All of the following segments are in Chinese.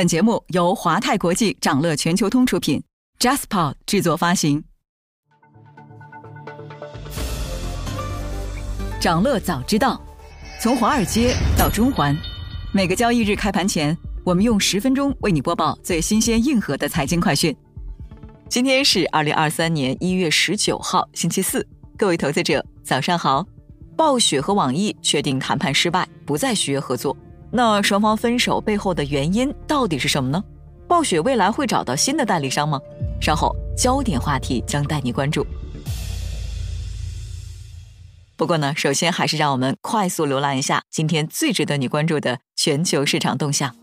本节目由华泰国际掌乐全球通出品，JasPod 制作发行。掌乐早知道，从华尔街到中环，每个交易日开盘前，我们用十分钟为你播报最新鲜、硬核的财经快讯。今天是二零二三年一月十九号，星期四，各位投资者早上好。暴雪和网易确定谈判失败，不再续约合作。那双方分手背后的原因到底是什么呢？暴雪未来会找到新的代理商吗？稍后焦点话题将带你关注。不过呢，首先还是让我们快速浏览一下今天最值得你关注的全球市场动向。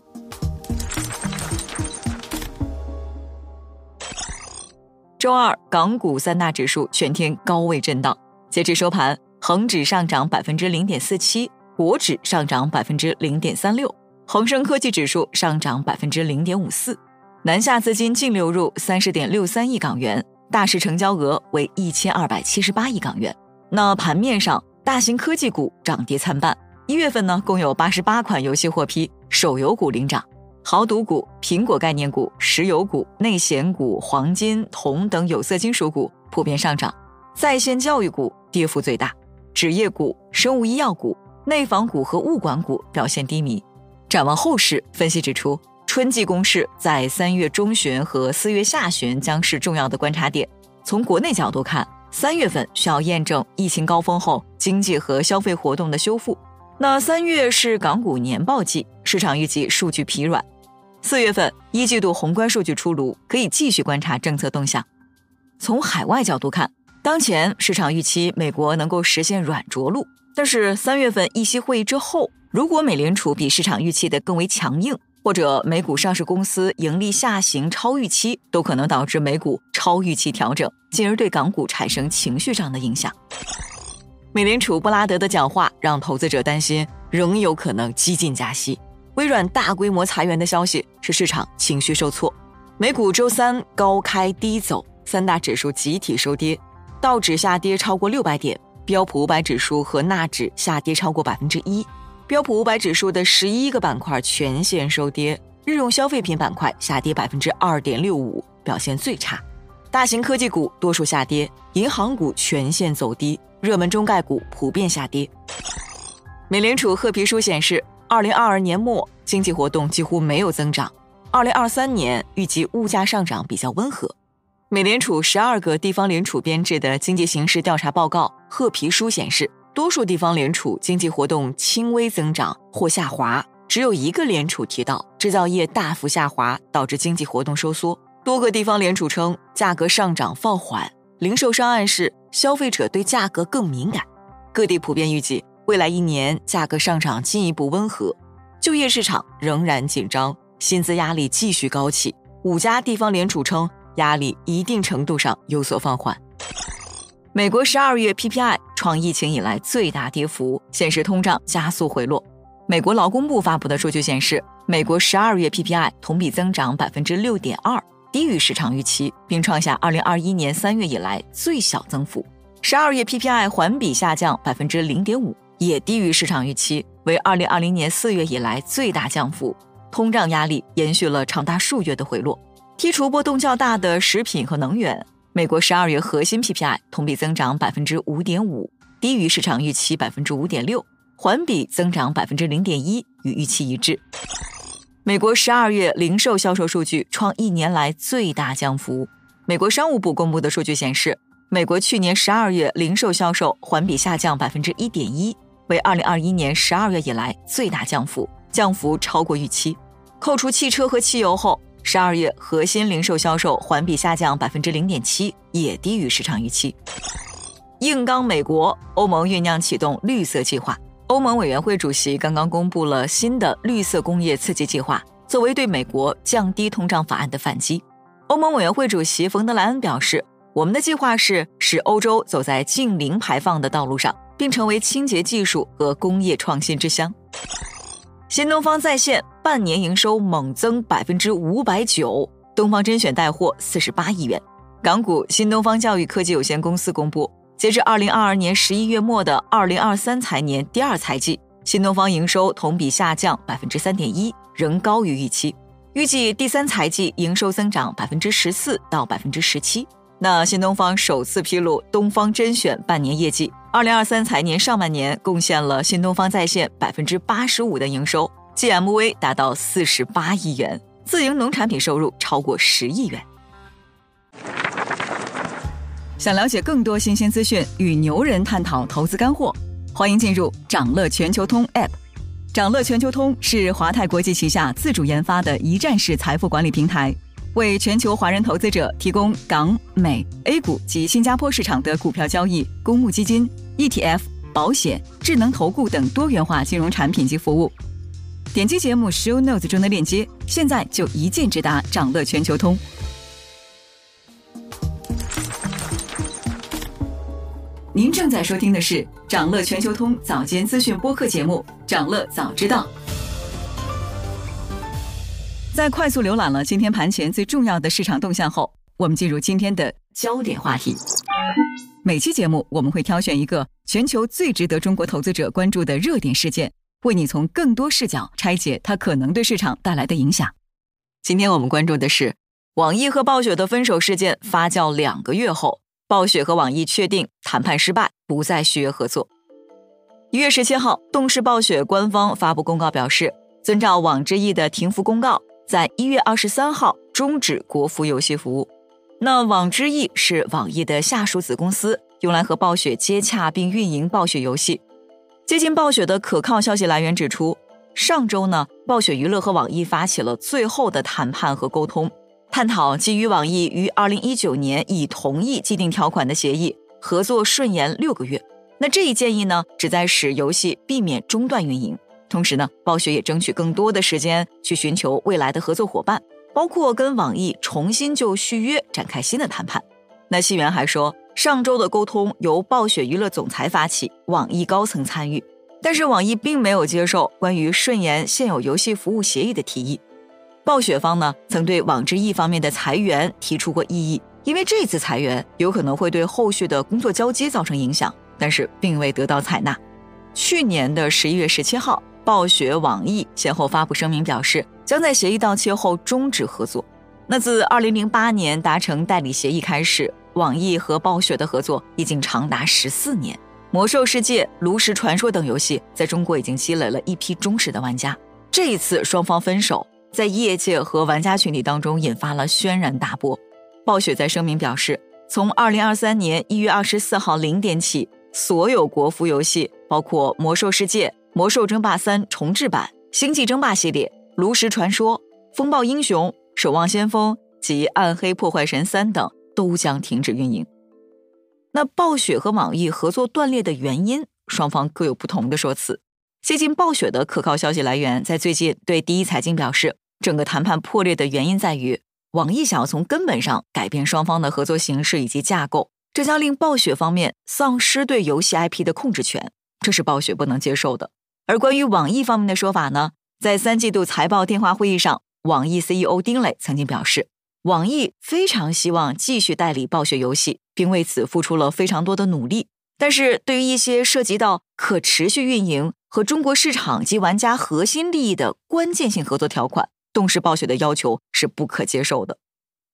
周二，港股三大指数全天高位震荡，截至收盘，恒指上涨百分之零点四七。国指上涨百分之零点三六，恒生科技指数上涨百分之零点五四，南下资金净流入三十点六三亿港元，大市成交额为一千二百七十八亿港元。那盘面上，大型科技股涨跌参半。一月份呢，共有八十八款游戏获批，手游股领涨，豪赌股、苹果概念股、石油股、内险股、黄金、铜等有色金属股普遍上涨，在线教育股跌幅最大，纸业股、生物医药股。内房股和物管股表现低迷。展望后市，分析指出，春季攻势在三月中旬和四月下旬将是重要的观察点。从国内角度看，三月份需要验证疫情高峰后经济和消费活动的修复。那三月是港股年报季，市场预计数据疲软。四月份一季度宏观数据出炉，可以继续观察政策动向。从海外角度看，当前市场预期美国能够实现软着陆。但是三月份议息会议之后，如果美联储比市场预期的更为强硬，或者美股上市公司盈利下行超预期，都可能导致美股超预期调整，进而对港股产生情绪上的影响。美联储布拉德的讲话让投资者担心，仍有可能激进加息。微软大规模裁员的消息使市场情绪受挫。美股周三高开低走，三大指数集体收跌，道指下跌超过六百点。标普五百指数和纳指下跌超过百分之一，标普五百指数的十一个板块全线收跌，日用消费品板块下跌百分之二点六五，表现最差。大型科技股多数下跌，银行股全线走低，热门中概股普遍下跌。美联储褐皮书显示，二零二二年末经济活动几乎没有增长，二零二三年预计物价上涨比较温和。美联储十二个地方联储编制的经济形势调查报告褐皮书显示，多数地方联储经济活动轻微增长或下滑，只有一个联储提到制造业大幅下滑导致经济活动收缩。多个地方联储称价格上涨放缓，零售商暗示消费者对价格更敏感。各地普遍预计未来一年价格上涨进一步温和，就业市场仍然紧张，薪资压力继续高企。五家地方联储称。压力一定程度上有所放缓。美国十二月 PPI 创疫情以来最大跌幅，显示通胀加速回落。美国劳工部发布的数据显示，美国十二月 PPI 同比增长百分之六点二，低于市场预期，并创下二零二一年三月以来最小增幅。十二月 PPI 环比下降百分之零点五，也低于市场预期，为二零二零年四月以来最大降幅。通胀压力延续了长达数月的回落。剔除波动较大的食品和能源，美国十二月核心 PPI 同比增长百分之五点五，低于市场预期百分之五点六，环比增长百分之零点一，与预期一致。美国十二月零售销售数据创一年来最大降幅。美国商务部公布的数据显示，美国去年十二月零售销售环比下降百分之一点一，为二零二一年十二月以来最大降幅，降幅超过预期。扣除汽车和汽油后。十二月核心零售销售环比下降百分之零点七，也低于市场预期。硬刚美国，欧盟酝酿启动绿色计划。欧盟委员会主席刚刚公布了新的绿色工业刺激计划，作为对美国降低通胀法案的反击。欧盟委员会主席冯德莱恩表示：“我们的计划是使欧洲走在净零排放的道路上，并成为清洁技术和工业创新之乡。”新东方在线半年营收猛增百分之五百九，东方甄选带货四十八亿元。港股新东方教育科技有限公司公布，截至二零二二年十一月末的二零二三财年第二财季，新东方营收同比下降百分之三点一，仍高于预期。预计第三财季营收增长百分之十四到百分之十七。那新东方首次披露东方甄选半年业绩，二零二三财年上半年贡献了新东方在线百分之八十五的营收，GMV 达到四十八亿元，自营农产品收入超过十亿元。想了解更多新鲜资讯，与牛人探讨投资干货，欢迎进入掌乐全球通 App。掌乐全球通是华泰国际旗下自主研发的一站式财富管理平台，为全球华人投资者提供港、美、A 股及新加坡市场的股票交易、公募基金、ETF、保险、智能投顾等多元化金融产品及服务。点击节目 Show Notes 中的链接，现在就一键直达掌乐全球通。您正在收听的是掌乐全球通早间资讯播客节目《掌乐早知道》。在快速浏览了今天盘前最重要的市场动向后，我们进入今天的焦点话题。每期节目我们会挑选一个全球最值得中国投资者关注的热点事件，为你从更多视角拆解它可能对市场带来的影响。今天我们关注的是网易和暴雪的分手事件发酵两个月后。暴雪和网易确定谈判失败，不再续约合作。一月十七号，动视暴雪官方发布公告表示，遵照网之易的停服公告，在一月二十三号终止国服游戏服务。那网之易是网易的下属子公司，用来和暴雪接洽并运营暴雪游戏。接近暴雪的可靠消息来源指出，上周呢，暴雪娱乐和网易发起了最后的谈判和沟通。探讨基于网易于二零一九年已同意既定条款的协议合作顺延六个月。那这一建议呢，旨在使游戏避免中断运营。同时呢，暴雪也争取更多的时间去寻求未来的合作伙伴，包括跟网易重新就续约展开新的谈判。那信源还说，上周的沟通由暴雪娱乐总裁发起，网易高层参与，但是网易并没有接受关于顺延现有游戏服务协议的提议。暴雪方呢，曾对网之易方面的裁员提出过异议，因为这次裁员有可能会对后续的工作交接造成影响，但是并未得到采纳。去年的十一月十七号，暴雪、网易先后发布声明，表示将在协议到期后终止合作。那自二零零八年达成代理协议开始，网易和暴雪的合作已经长达十四年，《魔兽世界》《炉石传说》等游戏在中国已经积累了一批忠实的玩家。这一次双方分手。在业界和玩家群体当中引发了轩然大波。暴雪在声明表示，从二零二三年一月二十四号零点起，所有国服游戏，包括《魔兽世界》《魔兽争霸三重置版》《星际争霸系列》《炉石传说》《风暴英雄》《守望先锋》及《暗黑破坏神三》等，都将停止运营。那暴雪和网易合作断裂的原因，双方各有不同的说辞。接近暴雪的可靠消息来源在最近对第一财经表示，整个谈判破裂的原因在于网易想要从根本上改变双方的合作形式以及架构，这将令暴雪方面丧失对游戏 IP 的控制权，这是暴雪不能接受的。而关于网易方面的说法呢，在三季度财报电话会议上，网易 CEO 丁磊曾经表示，网易非常希望继续代理暴雪游戏，并为此付出了非常多的努力。但是对于一些涉及到可持续运营和中国市场及玩家核心利益的关键性合作条款，动视暴雪的要求是不可接受的。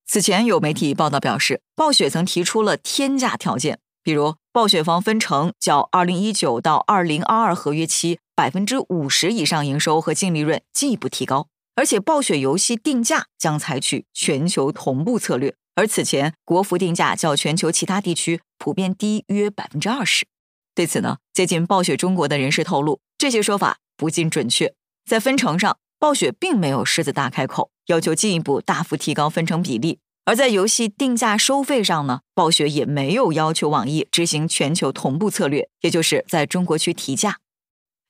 此前有媒体报道表示，暴雪曾提出了天价条件，比如暴雪方分成较2019到2022合约期百分之五十以上营收和净利润进一步提高，而且暴雪游戏定价将采取全球同步策略。而此前国服定价较全球其他地区普遍低约百分之二十。对此呢，接近暴雪中国的人士透露，这些说法不尽准确。在分成上，暴雪并没有狮子大开口，要求进一步大幅提高分成比例；而在游戏定价收费上呢，暴雪也没有要求网易执行全球同步策略，也就是在中国区提价。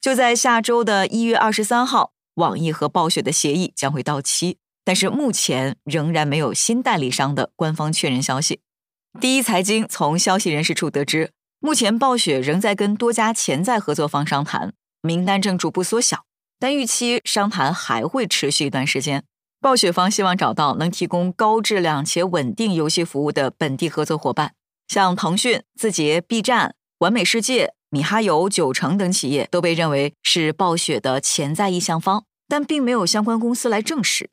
就在下周的一月二十三号，网易和暴雪的协议将会到期。但是目前仍然没有新代理商的官方确认消息。第一财经从消息人士处得知，目前暴雪仍在跟多家潜在合作方商谈，名单正逐步缩小，但预期商谈还会持续一段时间。暴雪方希望找到能提供高质量且稳定游戏服务的本地合作伙伴，像腾讯、字节、B 站、完美世界、米哈游、九成等企业都被认为是暴雪的潜在意向方，但并没有相关公司来证实。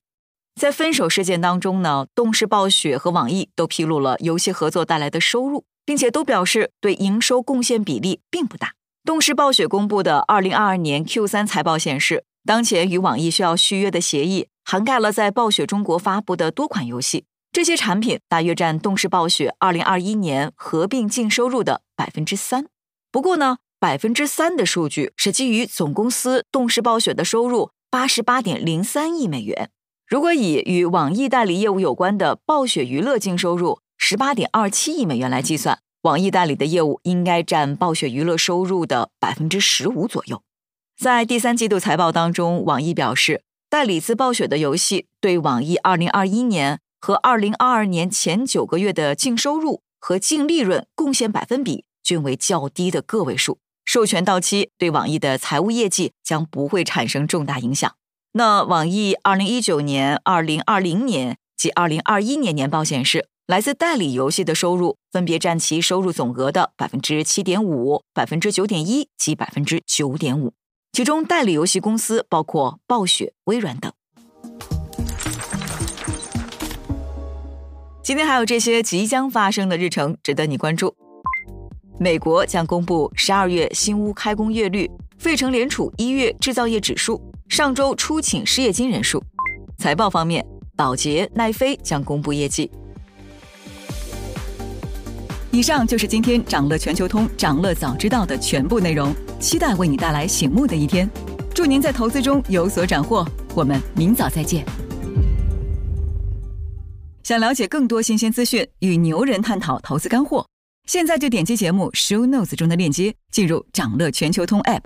在分手事件当中呢，动视暴雪和网易都披露了游戏合作带来的收入，并且都表示对营收贡献比例并不大。动视暴雪公布的二零二二年 Q 三财报显示，当前与网易需要续约的协议涵盖了在暴雪中国发布的多款游戏，这些产品大约占动视暴雪二零二一年合并净收入的百分之三。不过呢，百分之三的数据是基于总公司动视暴雪的收入。八十八点零三亿美元。如果以与网易代理业务有关的暴雪娱乐净收入十八点二七亿美元来计算，网易代理的业务应该占暴雪娱乐收入的百分之十五左右。在第三季度财报当中，网易表示，代理自暴雪的游戏对网易二零二一年和二零二二年前九个月的净收入和净利润贡献百分比均为较低的个位数。授权到期对网易的财务业绩将不会产生重大影响。那网易二零一九年、二零二零年及二零二一年年报显示，来自代理游戏的收入分别占其收入总额的百分之七点五、百分之九点一及百分之九点五。其中，代理游戏公司包括暴雪、微软等。今天还有这些即将发生的日程值得你关注。美国将公布十二月新屋开工月率，费城联储一月制造业指数，上周初请失业金人数。财报方面，宝洁、奈飞将公布业绩。以上就是今天掌乐全球通、掌乐早知道的全部内容，期待为你带来醒目的一天。祝您在投资中有所斩获，我们明早再见。想了解更多新鲜资讯，与牛人探讨投资干货。现在就点击节目 show notes 中的链接，进入掌乐全球通 app。